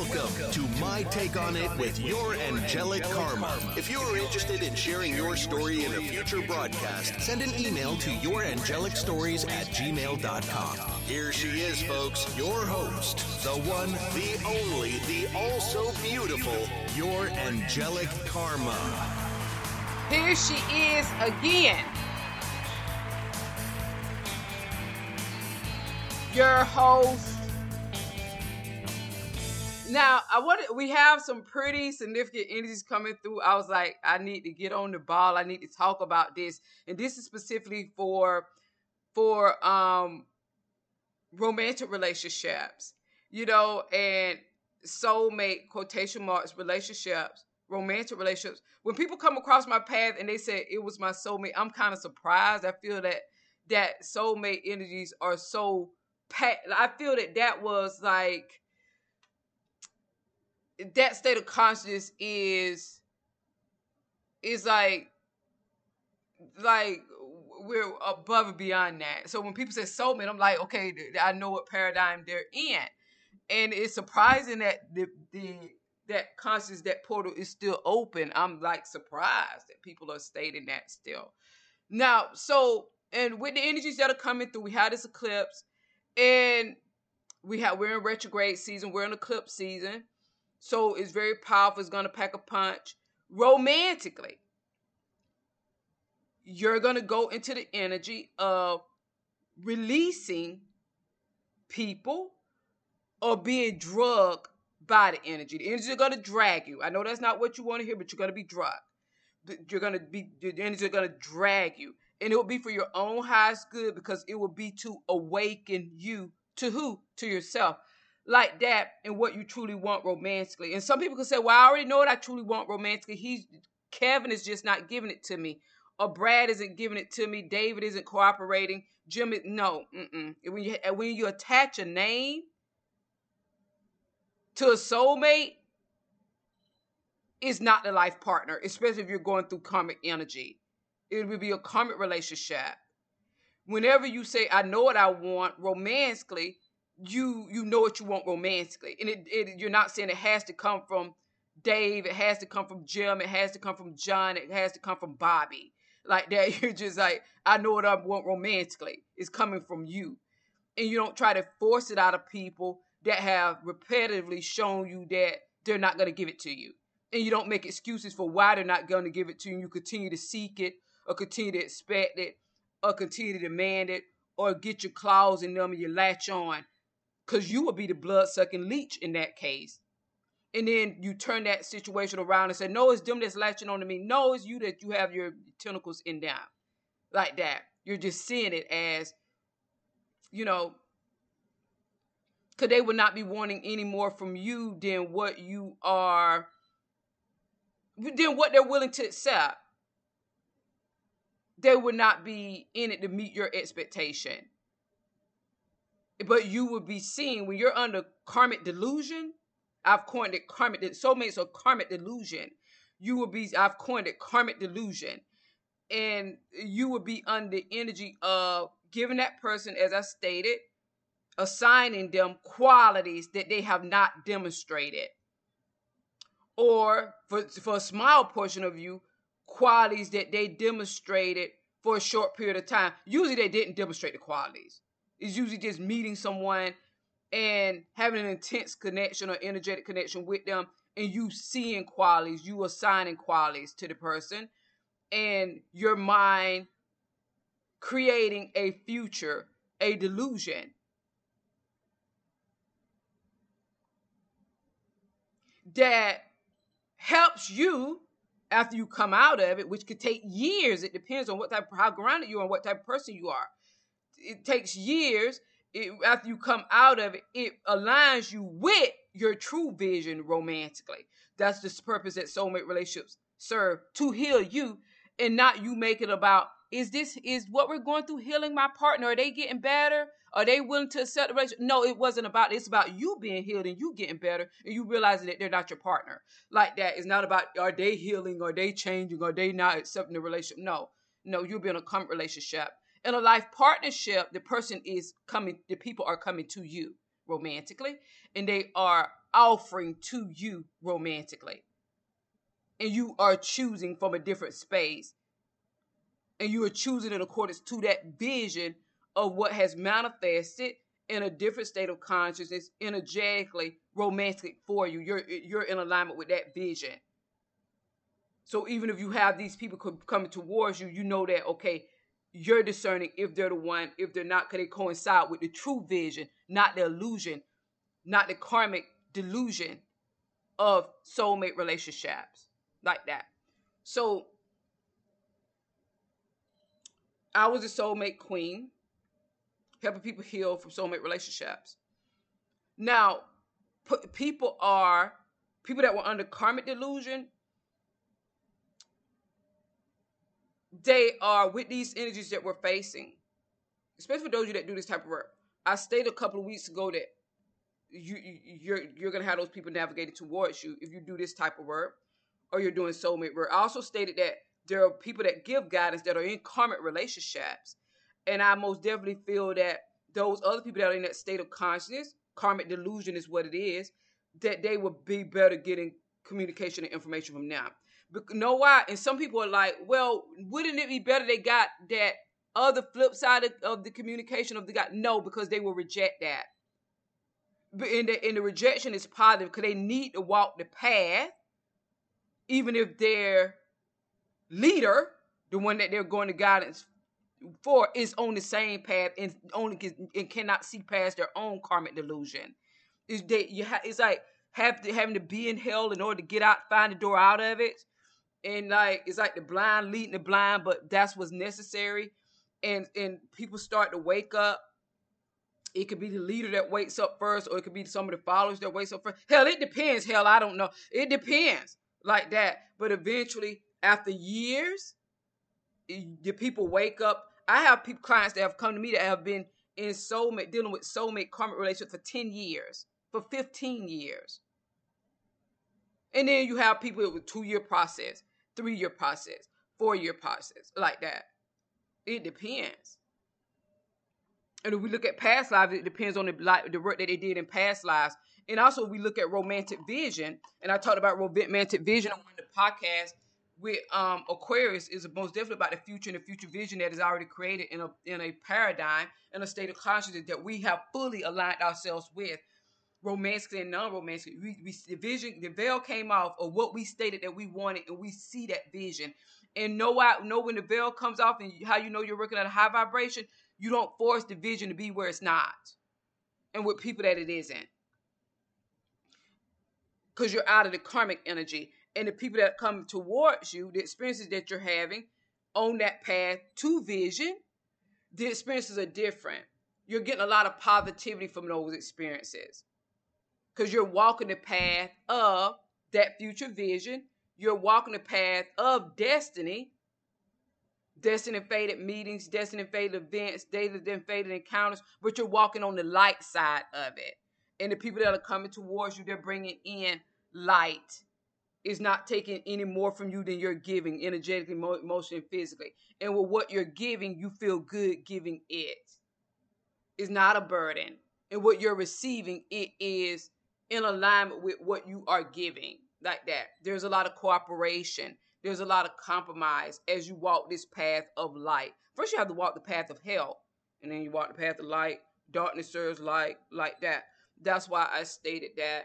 Welcome to My Take on It with your angelic karma. If you are interested in sharing your story in a future broadcast, send an email to yourangelic.stories at gmail.com. Here she is, folks, your host, the one, the only, the also beautiful, your angelic karma. Here she is again. Your host. Now, I wanted we have some pretty significant energies coming through. I was like, I need to get on the ball. I need to talk about this. And this is specifically for for um romantic relationships, you know, and soulmate quotation marks relationships, romantic relationships. When people come across my path and they say it was my soulmate, I'm kind of surprised. I feel that that soulmate energies are so packed. I feel that that was like that state of consciousness is is like like we're above and beyond that. So when people say soulmate, I'm like, okay, I know what paradigm they're in, and it's surprising that the the that conscious that portal is still open. I'm like surprised that people are stating that still. Now, so and with the energies that are coming through, we had this eclipse, and we have we're in retrograde season. We're in eclipse season, so it's very powerful. It's gonna pack a punch romantically you're going to go into the energy of releasing people or being drugged by the energy. The energy is going to drag you. I know that's not what you want to hear, but you're going to be drugged. You're going to be, the energy is going to drag you. And it will be for your own highest good because it will be to awaken you to who? To yourself. Like that and what you truly want romantically. And some people can say, well, I already know what I truly want romantically. He's Kevin is just not giving it to me or Brad isn't giving it to me, David isn't cooperating, Jim is, no, mm-mm. When you when you attach a name to a soulmate, is not the life partner, especially if you're going through karmic energy. It would be a karmic relationship. Whenever you say, I know what I want romantically, you you know what you want romantically. And it, it you're not saying it has to come from Dave, it has to come from Jim, it has to come from John, it has to come from Bobby like that. You're just like, I know what I want romantically. It's coming from you. And you don't try to force it out of people that have repetitively shown you that they're not going to give it to you. And you don't make excuses for why they're not going to give it to you. You continue to seek it or continue to expect it or continue to demand it or get your claws in them and you latch on. Because you will be the blood sucking leech in that case and then you turn that situation around and say, no, it's them that's latching on to me. No, it's you that you have your tentacles in down. Like that. You're just seeing it as, you know, because they would not be wanting any more from you than what you are, than what they're willing to accept. They would not be in it to meet your expectation. But you would be seeing when you're under karmic delusion, I've coined it karmic soulmates or karmic delusion. You will be I've coined it karmic delusion. And you will be under energy of giving that person, as I stated, assigning them qualities that they have not demonstrated. Or for, for a small portion of you, qualities that they demonstrated for a short period of time. Usually they didn't demonstrate the qualities. It's usually just meeting someone and having an intense connection or energetic connection with them and you seeing qualities, you assigning qualities to the person, and your mind creating a future, a delusion. That helps you after you come out of it, which could take years. It depends on what type, of how grounded you are, and what type of person you are. It takes years it, after you come out of it, it aligns you with your true vision romantically. That's the purpose that soulmate relationships serve to heal you and not you make it about is this is what we're going through healing my partner? Are they getting better? Are they willing to accept the relationship? No, it wasn't about it's about you being healed and you getting better and you realizing that they're not your partner. Like that. It's not about are they healing, are they changing, are they not accepting the relationship? No. No, you'll be in a current relationship in a life partnership, the person is coming, the people are coming to you romantically, and they are offering to you romantically. And you are choosing from a different space. And you are choosing in accordance to that vision of what has manifested in a different state of consciousness, energetically, romantic for you. You're you're in alignment with that vision. So even if you have these people coming towards you, you know that okay, you're discerning if they're the one, if they're not, because they coincide with the true vision, not the illusion, not the karmic delusion of soulmate relationships like that. So I was a soulmate queen, helping people heal from soulmate relationships. Now, people are people that were under karmic delusion they are with these energies that we're facing, especially for those of you that do this type of work. I stated a couple of weeks ago that you you're you're gonna have those people navigated towards you if you do this type of work or you're doing soulmate work. I also stated that there are people that give guidance that are in karmic relationships. And I most definitely feel that those other people that are in that state of consciousness, karmic delusion is what it is, that they would be better getting communication and information from them. Know why? And some people are like, well, wouldn't it be better they got that other flip side of, of the communication of the guy? No, because they will reject that. But in the in the rejection is positive because they need to walk the path, even if their leader, the one that they're going to guidance for, is on the same path and only can, and cannot see past their own karmic delusion. Is that you ha- it's like have to, having to be in hell in order to get out, find the door out of it and like it's like the blind leading the blind, but that's what's necessary. And and people start to wake up. It could be the leader that wakes up first, or it could be some of the followers that wakes up first. Hell, it depends. Hell, I don't know. It depends like that. But eventually, after years, the people wake up. I have people clients that have come to me that have been in soulmate dealing with soulmate karmic relationship for 10 years, for 15 years. And then you have people with two year process three year process, four year process, like that. It depends. And if we look at past lives, it depends on the like the work that they did in past lives. And also, we look at romantic vision, and I talked about romantic vision on the podcast with um, Aquarius is most definitely about the future and the future vision that is already created in a in a paradigm in a state of consciousness that we have fully aligned ourselves with romantically and non-romantically. We, we the vision, the veil came off of what we stated that we wanted, and we see that vision. And know out, know when the veil comes off, and how you know you're working at a high vibration. You don't force the vision to be where it's not, and with people that it isn't, because you're out of the karmic energy. And the people that come towards you, the experiences that you're having on that path to vision, the experiences are different. You're getting a lot of positivity from those experiences because you're walking the path of that future vision. You're walking the path of destiny, destiny faded meetings, destiny faded events, destiny faded encounters, but you're walking on the light side of it. And the people that are coming towards you, they're bringing in light. Is not taking any more from you than you're giving energetically, emotionally, physically. And with what you're giving, you feel good giving it. It's not a burden. And what you're receiving, it is in alignment with what you are giving like that. There's a lot of cooperation. There's a lot of compromise as you walk this path of light. First you have to walk the path of hell and then you walk the path of light. Darkness serves light like that. That's why i stated that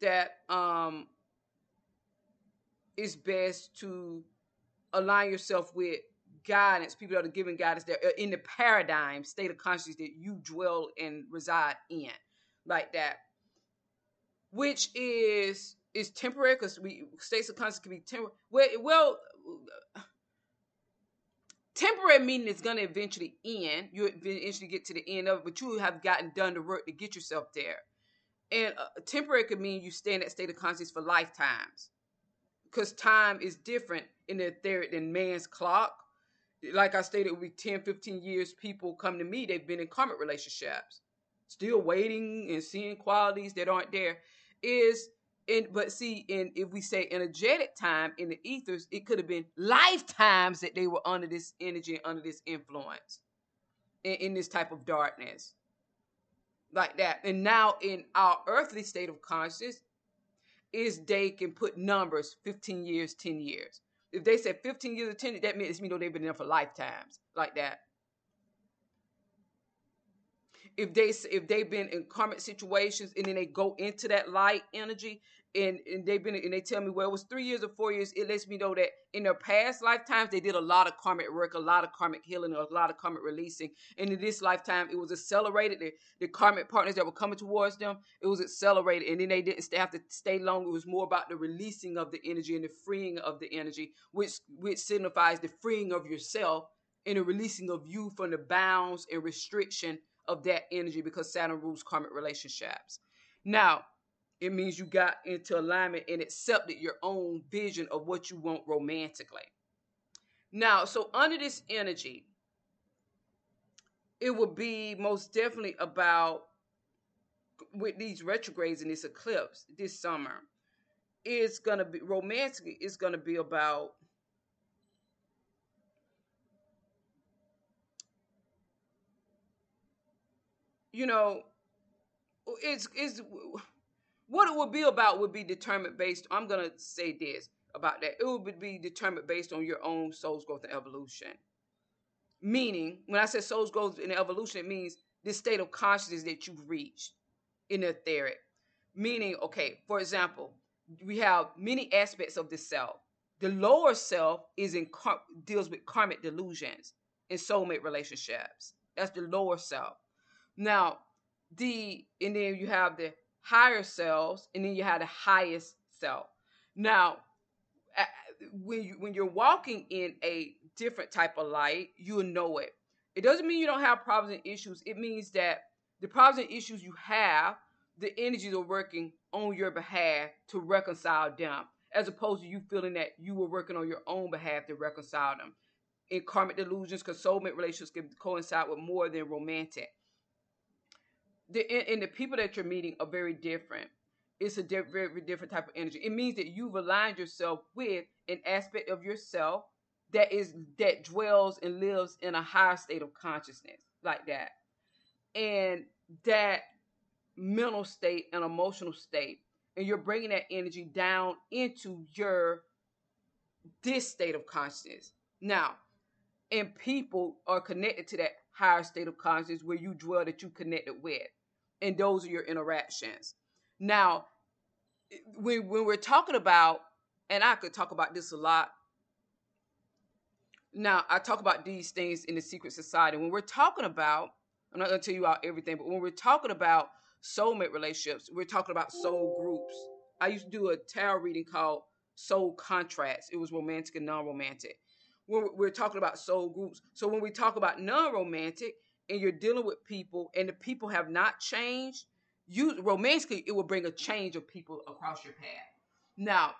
that um it's best to align yourself with guidance, people that are giving guidance that are in the paradigm state of consciousness that you dwell and reside in, like that, which is is temporary because we states of consciousness can be temporary. Well, well, temporary meaning it's going to eventually end. You eventually get to the end of it, but you have gotten done the work to get yourself there. And uh, temporary could mean you stay in that state of consciousness for lifetimes, because time is different in the etheric than man's clock like I stated, with 10, 15 years, people come to me, they've been in karmic relationships, still waiting and seeing qualities that aren't there. Is in but see, in if we say energetic time in the ethers, it could have been lifetimes that they were under this energy, under this influence, in, in this type of darkness. like that. And now in our earthly state of consciousness, is they can put numbers 15 years, 10 years. If they said 15 years 10, that means you know they've been there for lifetimes, like that. If they if they've been in karmic situations and then they go into that light energy and, and they've been and they tell me well it was three years or four years. It lets me know that in their past lifetimes they did a lot of karmic work a lot of karmic healing a lot of karmic releasing. And in this lifetime it was accelerated. The, the karmic partners that were coming towards them it was accelerated. And then they didn't have to stay long. It was more about the releasing of the energy and the freeing of the energy which which signifies the freeing of yourself and the releasing of you from the bounds and restriction of that energy because Saturn rules karmic relationships. Now, it means you got into alignment and accepted your own vision of what you want romantically. Now, so under this energy, it would be most definitely about with these retrogrades and this eclipse this summer. It's gonna be romantically, it's gonna be about you know, it's it's what it would be about would be determined based. I'm gonna say this about that. It would be determined based on your own soul's growth and evolution. Meaning, when I say soul's growth and evolution, it means this state of consciousness that you've reached in the etheric. Meaning, okay, for example, we have many aspects of the self. The lower self is in deals with karmic delusions and soulmate relationships. That's the lower self. Now, the and then you have the higher selves, and then you have the highest self. Now, when you when you're walking in a different type of light, you'll know it. It doesn't mean you don't have problems and issues. It means that the problems and issues you have, the energies are working on your behalf to reconcile them, as opposed to you feeling that you were working on your own behalf to reconcile them. In karmic delusions, soulmate relationships can coincide with more than romantic the and the people that you're meeting are very different. It's a very, very different type of energy. It means that you've aligned yourself with an aspect of yourself that is that dwells and lives in a higher state of consciousness, like that, and that mental state and emotional state, and you're bringing that energy down into your this state of consciousness now. And people are connected to that higher state of consciousness where you dwell that you connected with and those are your interactions. Now, when, when we're talking about, and I could talk about this a lot. Now, I talk about these things in the secret society. When we're talking about, I'm not going to tell you out everything, but when we're talking about soulmate relationships, we're talking about soul groups. I used to do a tarot reading called Soul Contracts. It was romantic and non romantic. When we're talking about soul groups. So when we talk about non romantic, and you're dealing with people and the people have not changed, you romantically it will bring a change of people across your path. Now,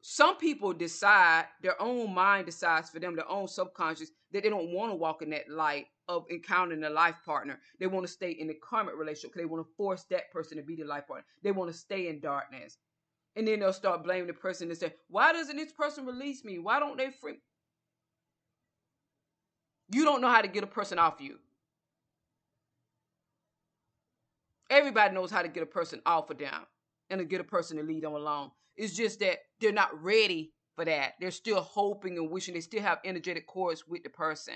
some people decide their own mind decides for them, their own subconscious, that they don't want to walk in that light of encountering a life partner. They want to stay in the karmic relationship because they want to force that person to be the life partner. They want to stay in darkness. And then they'll start blaming the person and say, Why doesn't this person release me? Why don't they free? You don't know how to get a person off you. Everybody knows how to get a person off of them and to get a person to lead them along. It's just that they're not ready for that. They're still hoping and wishing they still have energetic cords with the person.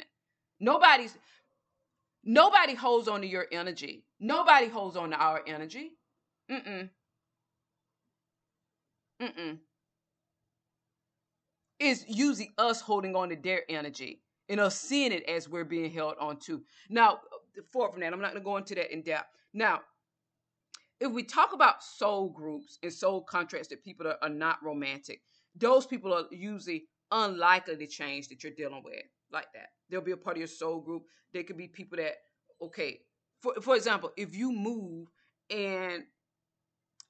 Nobody's nobody holds on to your energy. Nobody holds on to our energy. Mm-mm. Mm-mm. It's usually us holding on to their energy and us seeing it as we're being held on to. Now, forward from that, I'm not going to go into that in depth. Now, if we talk about soul groups and soul contracts that people are, are not romantic, those people are usually unlikely to change that you're dealing with like that. They'll be a part of your soul group. They could be people that, okay, for for example, if you move and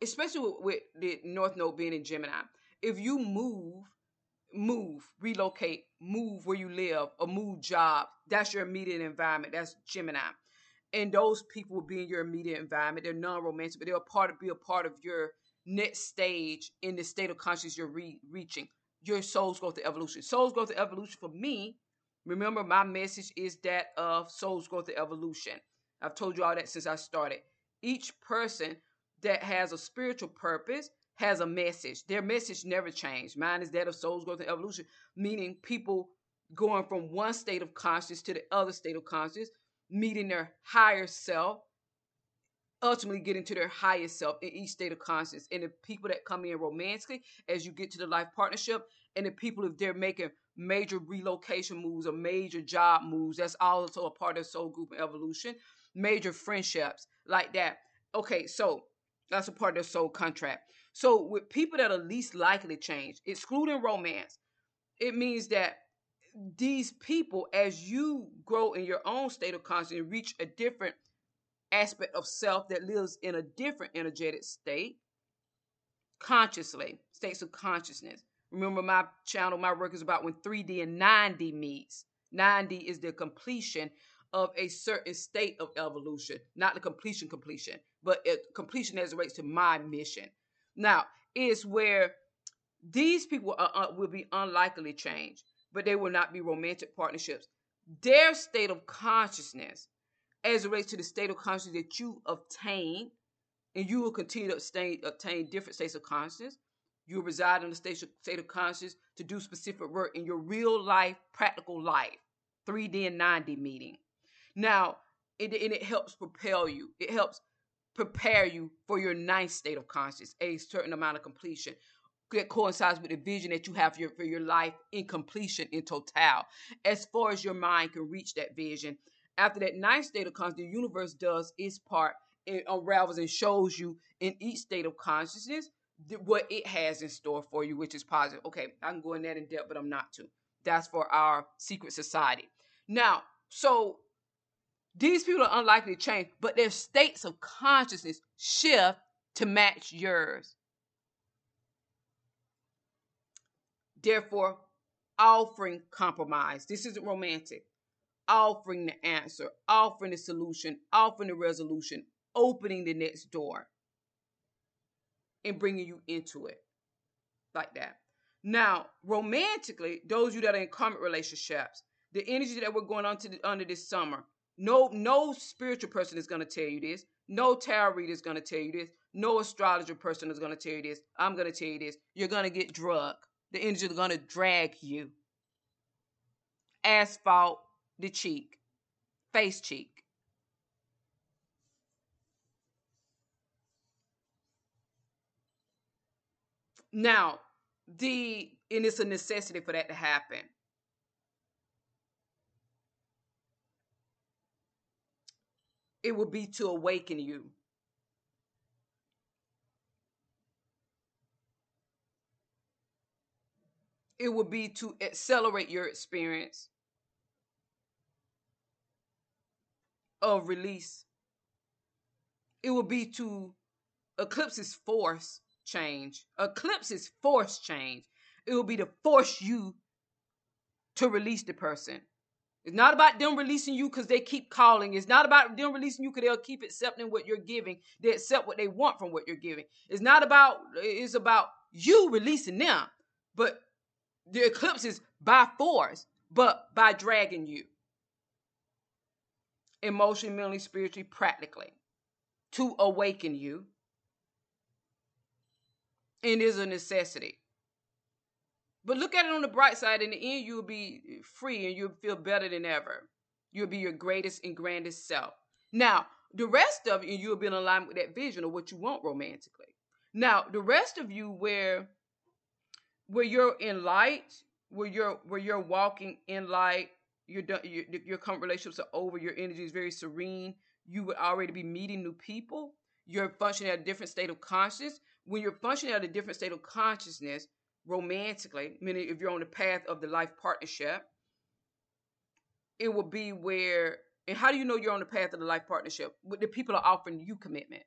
especially with, with the North Node being in Gemini, if you move move, relocate, move where you live, or move job. That's your immediate environment. That's Gemini. And those people will be in your immediate environment. They're non-romantic, but they'll part of, be a part of your next stage in the state of consciousness you're re- reaching. Your soul's growth to evolution. Soul's growth to evolution for me. Remember, my message is that of soul's growth to evolution. I've told you all that since I started. Each person that has a spiritual purpose has a message. Their message never changed. Mine is that of souls growth and evolution, meaning people going from one state of consciousness to the other state of consciousness, meeting their higher self, ultimately getting to their highest self in each state of consciousness. And the people that come in romantically, as you get to the life partnership, and the people if they're making major relocation moves or major job moves, that's also a part of soul group and evolution. Major friendships like that. Okay, so that's a part of their soul contract. So with people that are least likely to change, excluding romance, it means that these people, as you grow in your own state of consciousness, reach a different aspect of self that lives in a different energetic state, consciously, states of consciousness. Remember, my channel, my work is about when 3D and 9D meets. 9D is the completion of a certain state of evolution, not the completion completion, but completion as it relates to my mission. Now, is where these people are, uh, will be unlikely change but they will not be romantic partnerships. Their state of consciousness, as it relates to the state of consciousness that you obtain, and you will continue to obtain, obtain different states of consciousness. You reside in the state of, state of consciousness to do specific work in your real life, practical life, 3D and 9D meeting. Now, and it helps propel you. It helps prepare you for your ninth state of consciousness, a certain amount of completion that coincides with the vision that you have for your, for your life in completion in total. As far as your mind can reach that vision after that ninth state of consciousness the universe does its part. It unravels and shows you in each state of consciousness what it has in store for you which is positive. Okay i can go in that in depth but i'm not to that's for our secret society. Now so these people are unlikely to change but their states of consciousness shift to match yours Therefore, offering compromise. This isn't romantic. Offering the answer, offering the solution, offering the resolution, opening the next door, and bringing you into it like that. Now, romantically, those of you that are in common relationships, the energy that we're going on to the, under this summer, no, no spiritual person is going to tell you this. No tarot reader is going to tell you this. No astrologer person is going to tell you this. I'm going to tell you this. You're going to get drugged the energy is going to drag you. Asphalt the cheek, face cheek. Now, the and it's a necessity for that to happen. It will be to awaken you. it would be to accelerate your experience of release. It would be to eclipse its force change. Eclipse is force change. It will be to force you to release the person. It's not about them releasing you because they keep calling. It's not about them releasing you because they'll keep accepting what you're giving. They accept what they want from what you're giving. It's not about, it's about you releasing them. But the eclipse is by force, but by dragging you emotionally, mentally, spiritually, practically to awaken you. And is a necessity. But look at it on the bright side. In the end, you'll be free and you'll feel better than ever. You'll be your greatest and grandest self. Now, the rest of you, you'll be in alignment with that vision of what you want romantically. Now, the rest of you, where where you're in light, where you're where you're walking in light, done, your, your current relationships are over, your energy is very serene. You would already be meeting new people. You're functioning at a different state of consciousness. When you're functioning at a different state of consciousness, romantically, meaning if you're on the path of the life partnership, it will be where and how do you know you're on the path of the life partnership? The people are offering you commitment.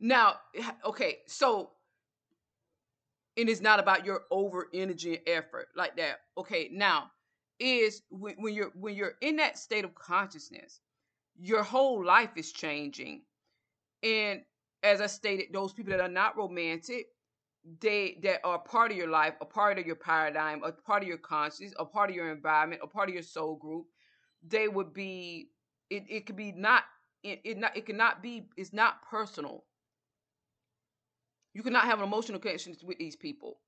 Now, okay, so and it's not about your over energy and effort like that. Okay, now is when, when you're when you're in that state of consciousness, your whole life is changing. And as I stated, those people that are not romantic, they that are part of your life, a part of your paradigm, a part of your conscience, a part of your environment, a part of your soul group, they would be it, it could be not it, it not it cannot be it's not personal. You cannot have an emotional connection with these people.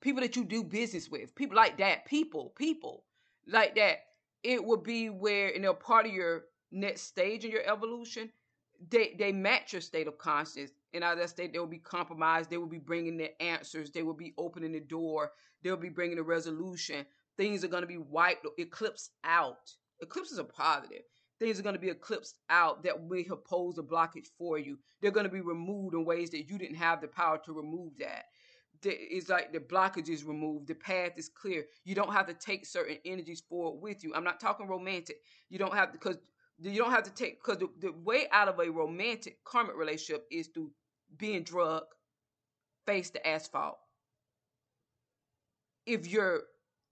People that you do business with people like that people people like that. It would be where in a part of your next stage in your evolution they they match your state of conscience. of that state they will be compromised they will be bringing the answers they will be opening the door they'll be bringing the resolution things are going to be wiped eclipsed out eclipses are positive things are going to be eclipsed out that may have posed a blockage for you. They're going to be removed in ways that you didn't have the power to remove that. It's like the blockage is removed, the path is clear. You don't have to take certain energies forward with you. I'm not talking romantic. You don't have to, because you don't have to take, because the, the way out of a romantic karmic relationship is through being drug, face the asphalt. If your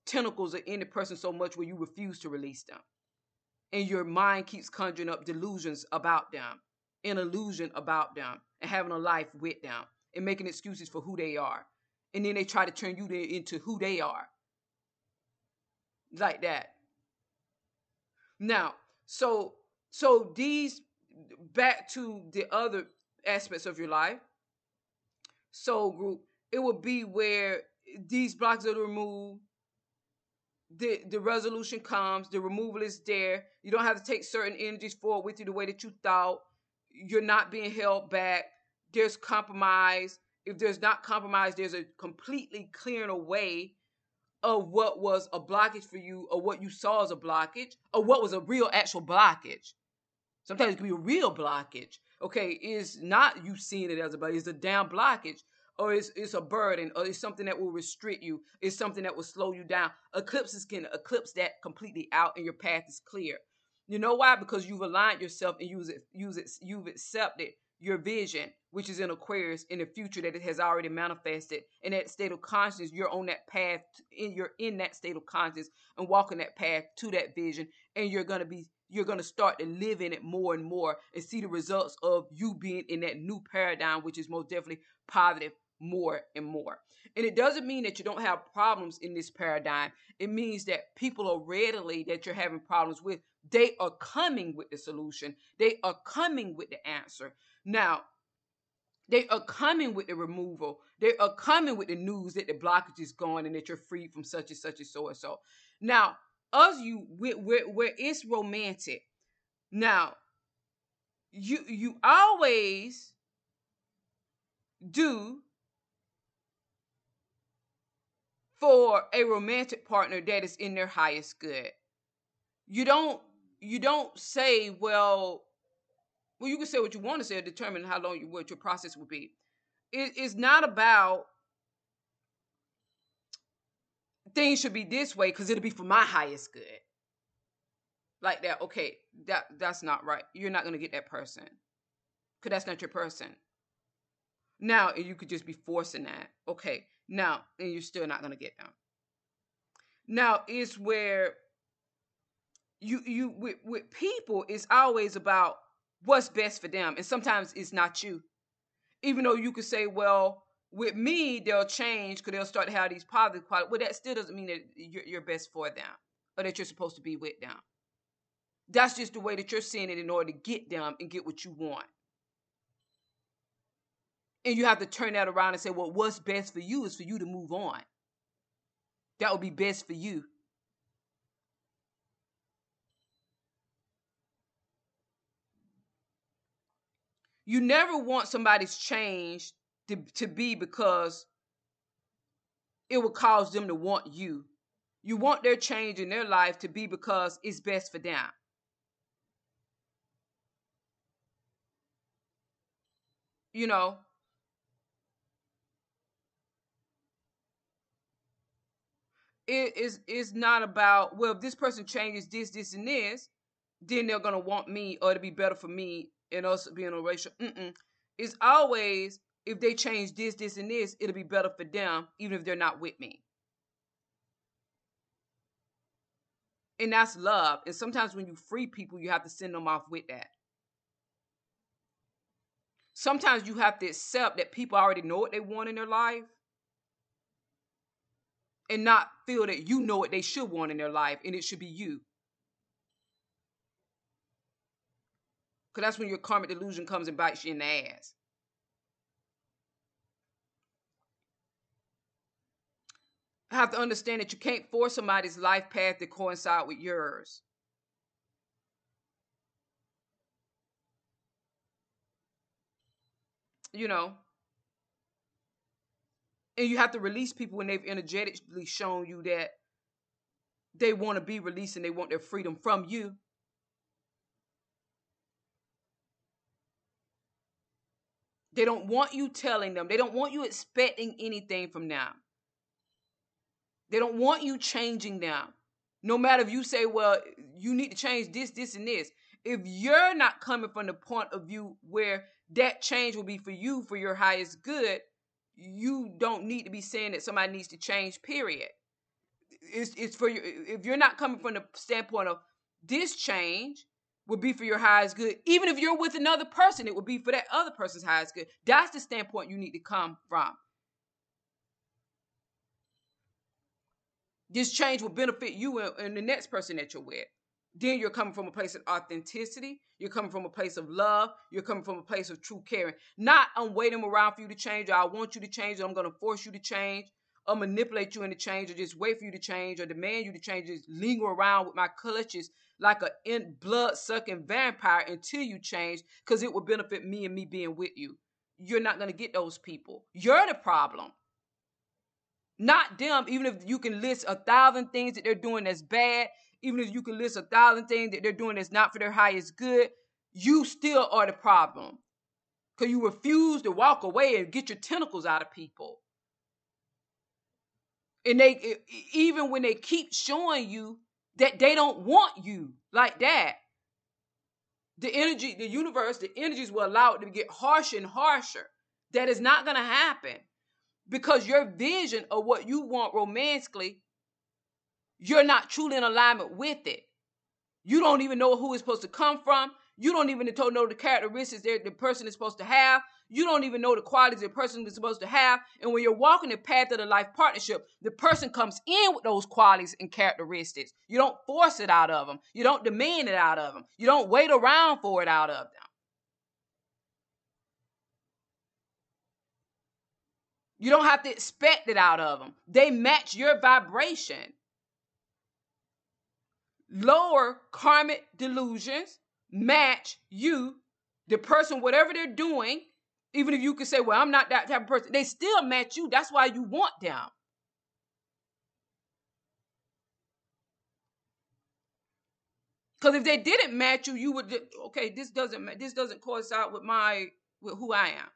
tentacles are in the person so much where you refuse to release them and your mind keeps conjuring up delusions about them, an illusion about them, and having a life with them, and making excuses for who they are. And then they try to turn you into who they are. Like that. Now, so so these back to the other aspects of your life. Soul group, it will be where these blocks are removed the the resolution comes, the removal is there. You don't have to take certain energies forward with you the way that you thought. You're not being held back. There's compromise. If there's not compromise, there's a completely clearing away of what was a blockage for you, or what you saw as a blockage, or what was a real actual blockage. Sometimes it can be a real blockage. Okay, is not you seeing it as a blockage, it's a damn blockage or it's, it's a burden or it's something that will restrict you it's something that will slow you down eclipses can eclipse that completely out and your path is clear you know why because you've aligned yourself and use it you've accepted your vision which is in aquarius in the future that it has already manifested in that state of consciousness you're on that path you're in that state of consciousness and walking that path to that vision and you're to be you're to start to live in it more and more and see the results of you being in that new paradigm which is most definitely positive more and more. And it doesn't mean that you don't have problems in this paradigm. It means that people are readily that you're having problems with, they are coming with the solution. They are coming with the answer. Now, they are coming with the removal. They are coming with the news that the blockage is gone and that you're free from such and such and so and so. Now, us you where, where, it's romantic. Now, you you always do for a romantic partner that is in their highest good. You don't you don't say, well, well, you can say what you want to say, determine how long you what your process will be. It is not about things should be this way because it'll be for my highest good. Like that, okay, that that's not right. You're not gonna get that person. Cause that's not your person. Now you could just be forcing that. Okay, now, and you're still not going to get them. Now is where you you with, with people it's always about what's best for them, and sometimes it's not you. Even though you could say, well, with me they'll change because they'll start to have these positive qualities. Well, that still doesn't mean that you're, best for them or that you're supposed to be with them. That's just the way that you're seeing it in order to get them and get what you want. And you have to turn that around and say, well, what's best for you is for you to move on. That would be best for you. You never want somebody's change to, to be because it will cause them to want you. You want their change in their life to be because it's best for them. You know, it is is not about well if this person changes this this and this then they're gonna want me or to be better for me and us being a racial Mm-mm. it's always if they change this this and this it'll be better for them even if they're not with me and that's love and sometimes when you free people you have to send them off with that sometimes you have to accept that people already know what they want in their life and not feel that you know what they should want in their life and it should be you. Because that's when your karmic delusion comes and bites you in the ass. I have to understand that you can't force somebody's life path to coincide with yours. You know, and you have to release people when they've energetically shown you that they want to be released and they want their freedom from you. They don't want you telling them. They don't want you expecting anything from them. They don't want you changing them. No matter if you say, well, you need to change this, this, and this. If you're not coming from the point of view where that change will be for you, for your highest good, you don't need to be saying that somebody needs to change, period. It's, it's for you. If you're not coming from the standpoint of this change would be for your highest good, even if you're with another person, it would be for that other person's highest good. That's the standpoint you need to come from. This change will benefit you and, and the next person that you're with. Then you're coming from a place of authenticity. You're coming from a place of love. You're coming from a place of true caring. Not I'm waiting around for you to change, or I want you to change, or I'm going to force you to change, or manipulate you into change, or just wait for you to change, or demand you to change, just linger around with my clutches like a in blood sucking vampire until you change, because it will benefit me and me being with you. You're not going to get those people. You're the problem not them, even if you can list a thousand things that they're doing that's bad, even if you can list a thousand things that they're doing that's not for their highest good, you still are the problem. Because you refuse to walk away and get your tentacles out of people. And they, even when they keep showing you that they don't want you like that, the energy, the universe, the energies will allow it to get harsher and harsher. That is not going to happen because your vision of what you want romantically, you're not truly in alignment with it. You don't even know who it's supposed to come from. You don't even know the characteristics that the person is supposed to have. You don't even know the qualities the person is supposed to have. And when you're walking the path of the life partnership, the person comes in with those qualities and characteristics. You don't force it out of them. You don't demand it out of them. You don't wait around for it out of them. You don't have to expect it out of them. They match your vibration. Lower karmic delusions match you, the person, whatever they're doing. Even if you could say, well, I'm not that type of person, they still match you. That's why you want them. Because if they didn't match you, you would okay. This doesn't this doesn't coincide with my with who I am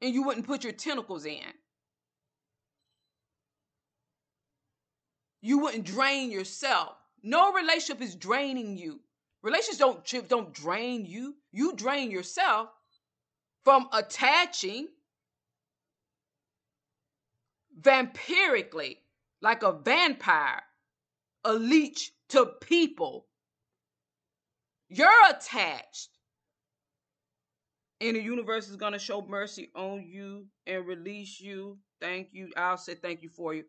and you wouldn't put your tentacles in. You wouldn't drain yourself. No relationship is draining you. Relationships don't don't drain you. You drain yourself from attaching vampirically like a vampire, a leech to people. You're attached and the universe is going to show mercy on you and release you. Thank you. I'll say thank you for you.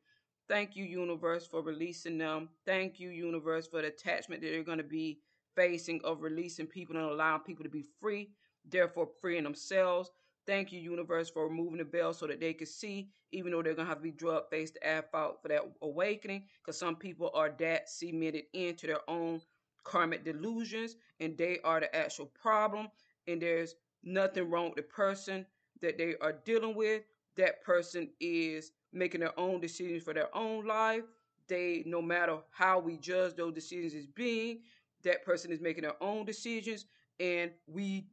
Thank you, universe, for releasing them. Thank you, universe, for the attachment that you're going to be facing of releasing people and allowing people to be free, therefore freeing themselves. Thank you, universe, for removing the veil so that they can see, even though they're to have to be drug faced to add out for that awakening, because some people are that cemented into their own karmic delusions and they are the actual problem. And there's nothing wrong with the person that they are dealing with. That person is making their own decisions for their own life. They, no matter how we judge those decisions as being, that person is making their own decisions. And we,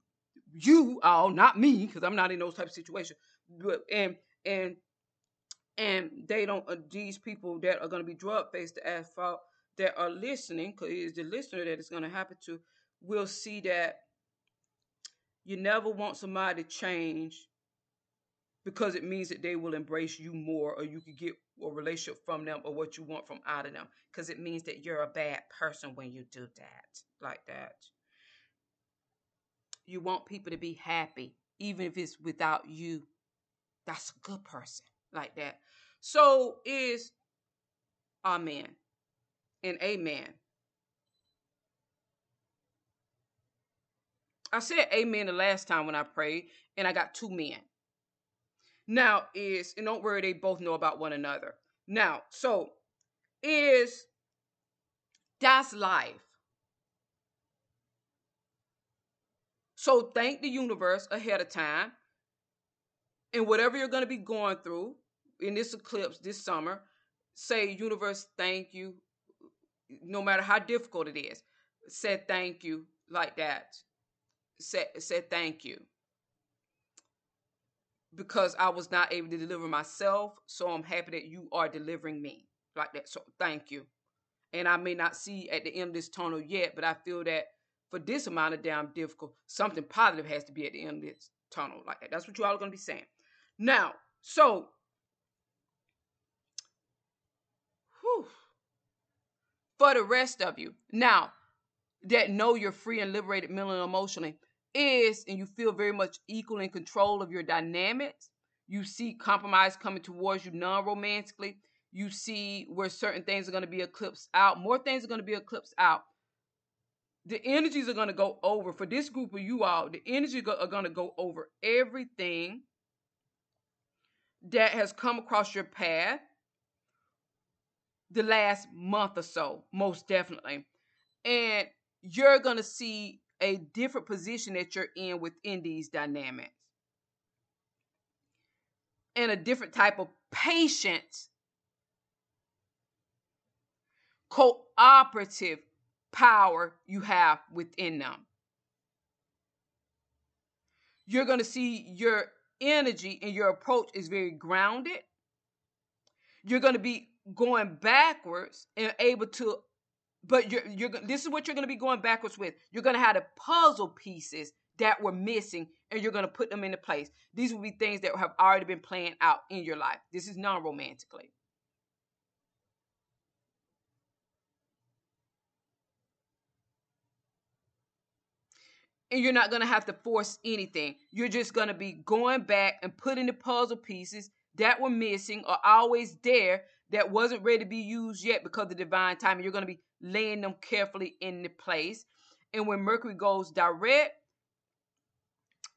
you all, not me, because I'm not in those type of situations, but and and and they don't uh, these people that are going to be drug faced to asphalt that are listening, because it's the listener that it's going to happen to, will see that you never want somebody to change because it means that they will embrace you more or you could get a relationship from them or what you want from out of them because it means that you're a bad person when you do that like that you want people to be happy even if it's without you that's a good person like that so is amen and amen I said amen the last time when I prayed, and I got two men. Now is and don't worry, they both know about one another. Now, so is that's life. So thank the universe ahead of time. And whatever you're going to be going through in this eclipse this summer, say, universe, thank you. No matter how difficult it is, say thank you like that. Say, say thank you because I was not able to deliver myself. So I'm happy that you are delivering me like that. So thank you. And I may not see at the end of this tunnel yet, but I feel that for this amount of damn difficult, something positive has to be at the end of this tunnel like that. That's what you all are to be saying. Now, so, whew, for the rest of you, now that know you're free and liberated mentally and emotionally, is and you feel very much equal in control of your dynamics. You see compromise coming towards you non romantically. You see where certain things are going to be eclipsed out. More things are going to be eclipsed out. The energies are going to go over for this group of you all. The energies are going to go over everything that has come across your path the last month or so, most definitely. And you're going to see a different position that you're in within these dynamics and a different type of patience, cooperative power you have within them. You're going to see your energy and your approach is very grounded. You're going to be going backwards and able to but you're you're this is what you're going to be going backwards with. You're going to have the puzzle pieces that were missing and you're going to put them into place. These will be things that have already been playing out in your life. This is non-romantically. And you're not going to have to force anything. You're just going to be going back and putting the puzzle pieces that were missing or always there that wasn't ready to be used yet because of divine timing. You're going to be laying them carefully in the place. And when Mercury goes direct,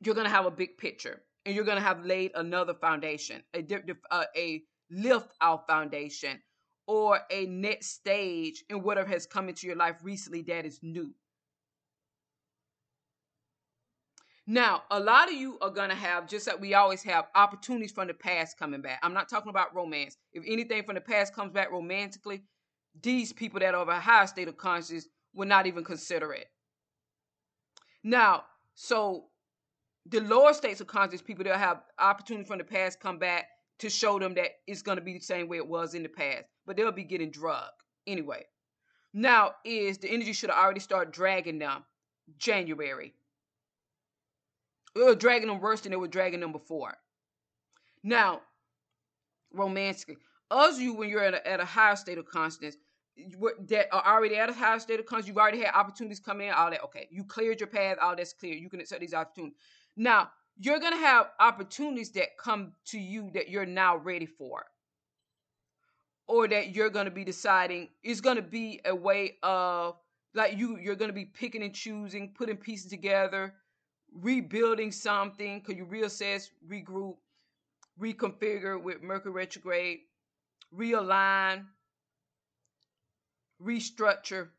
you're going to have a big picture and you're going to have laid another foundation, a, uh, a lift out foundation or a next stage in whatever has come into your life recently that is new. Now, a lot of you are going to have, just like we always have, opportunities from the past coming back. I'm not talking about romance. If anything from the past comes back romantically, these people that are of a higher state of consciousness will not even consider it. Now, so the lower states of consciousness people that have opportunities from the past come back to show them that it's going to be the same way it was in the past, but they'll be getting drugged anyway. Now is the energy should have already started dragging them January. It was dragging them worse than it was dragging them before. Now, romantically, us you when you're at a, at a higher state of consciousness that are already at a higher state of consciousness, you've already had opportunities come in, all that. Okay, you cleared your path, all that's clear. You can accept these opportunities. Now, you're gonna have opportunities that come to you that you're now ready for. Or that you're gonna be deciding is gonna be a way of like you you're gonna be picking and choosing, putting pieces together, rebuilding something, because you reassess, regroup, reconfigure with Mercury retrograde realign, restructure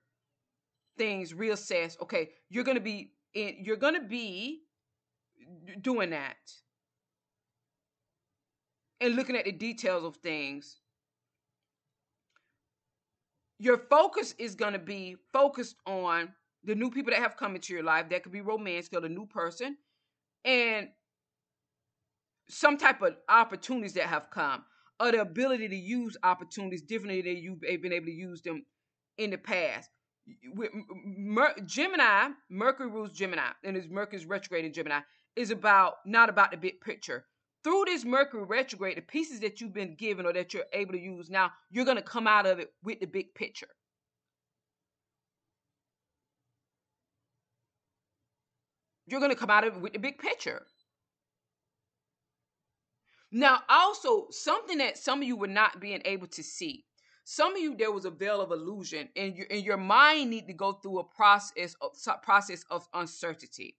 things, reassess. Okay, you're gonna be in, you're gonna be doing that and looking at the details of things. Your focus is gonna be focused on the new people that have come into your life. That could be romance, or a new person, and some type of opportunities that have come or the ability to use opportunities differently than you've been able to use them in the past. With Mer- Gemini, Mercury rules Gemini, and his Mercury's retrograde in Gemini is about not about the big picture. Through this Mercury retrograde, the pieces that you've been given or that you're able to use now, you're going to come out of it with the big picture. You're going to come out of it with the big picture. Now, also something that some of you were not being able to see. Some of you there was a veil of illusion, and your and your mind need to go through a process of process of uncertainty.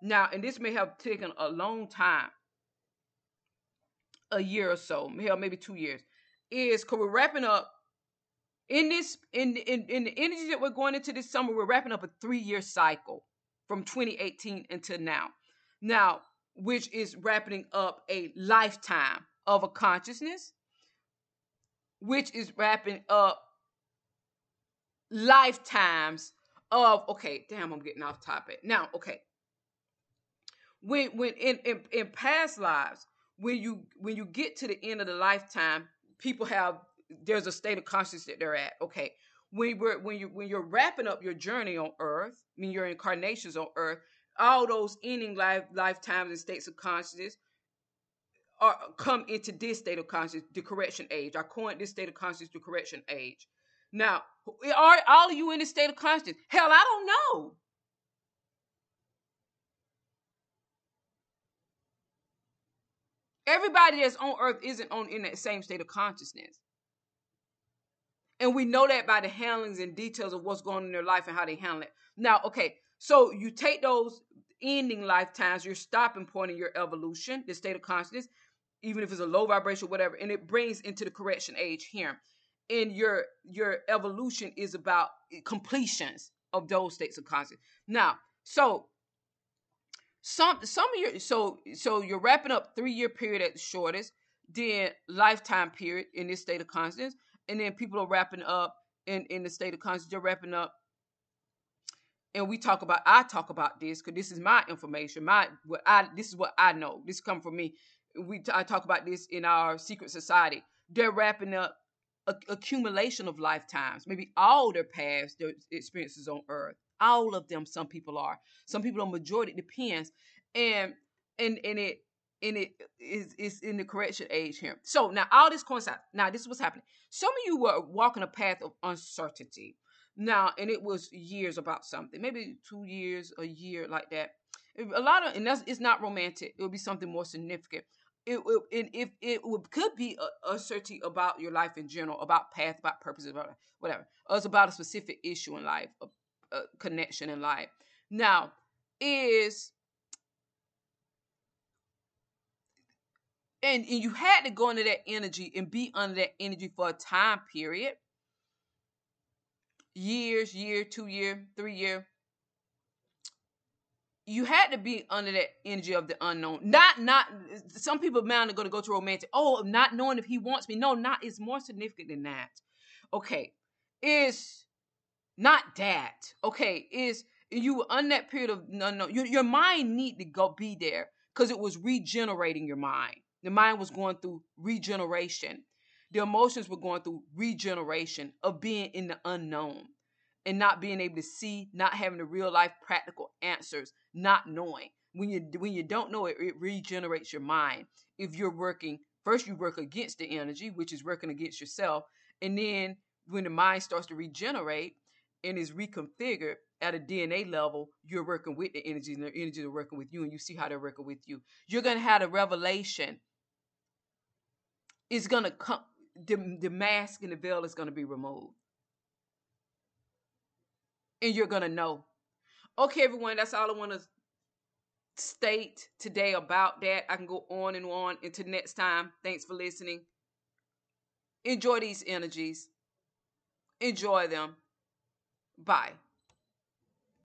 Now, and this may have taken a long time, a year or so, hell, maybe two years, is because we're wrapping up in this in, in in the energy that we're going into this summer. We're wrapping up a three year cycle from 2018 until now. Now, which is wrapping up a lifetime of a consciousness, which is wrapping up lifetimes of okay, damn, I'm getting off topic. Now, okay. When when in, in, in past lives, when you when you get to the end of the lifetime, people have there's a state of consciousness that they're at. Okay. When we're when you when you're wrapping up your journey on earth, I mean your incarnations on earth, all those ending life lifetimes and states of consciousness are come into this state of consciousness, the correction age. I coined this state of consciousness the correction age. Now, are all of you in this state of consciousness? Hell, I don't know. Everybody that's on earth isn't on in that same state of consciousness. And we know that by the handlings and details of what's going on in their life and how they handle it. Now, okay, so you take those ending lifetimes, your stopping point in your evolution, the state of consciousness, even if it's a low vibration, whatever, and it brings into the correction age here. And your your evolution is about completions of those states of consciousness. Now, so some some of your so so you're wrapping up three year period at the shortest, then lifetime period in this state of consciousness, and then people are wrapping up in in the state of consciousness. They're wrapping up, and we talk about. I talk about this because this is my information. My what I this is what I know. This come from me. We I talk about this in our secret society. They're wrapping up a, accumulation of lifetimes, maybe all their past, their experiences on Earth all of them, some people are. Some people are majority. It depends. And and and it and it is is in the correction age here. So now all this coincides. Now this is what's happening. Some of you were walking a path of uncertainty. Now, and it was years about something, maybe two years, a year like that. A lot of, and that's it's not romantic. It would be something more significant. It, it if it would could be a uncertainty about your life in general, about path, about purpose, about whatever. Or it's about a specific issue in life, a connection in life. Now, is and, and you had to go into that energy and be under that energy for a time period. Years year two year three year. You had to be under that energy of the unknown. Not not some people man are going to go to romantic. Oh not knowing if he wants me. No not it's more significant than that. Okay is not that. Okay, is you were on that period of no no your, your mind need to go be there because it was regenerating your mind. The mind was going through regeneration. The emotions were going through regeneration of being in the unknown and not being able to see, not having the real life practical answers, not knowing. When you when you don't know it, it regenerates your mind. If you're working, first you work against the energy, which is working against yourself, and then when the mind starts to regenerate, and is reconfigured at a DNA level, you're working with the energies and the energies are working with you, and you see how they're working with you. You're gonna have a revelation. It's gonna come. The, the mask and the veil is gonna be removed, and you're gonna know. Okay, everyone, that's all I want to state today about that. I can go on and on until next time. Thanks for listening. Enjoy these energies. Enjoy them. Bye.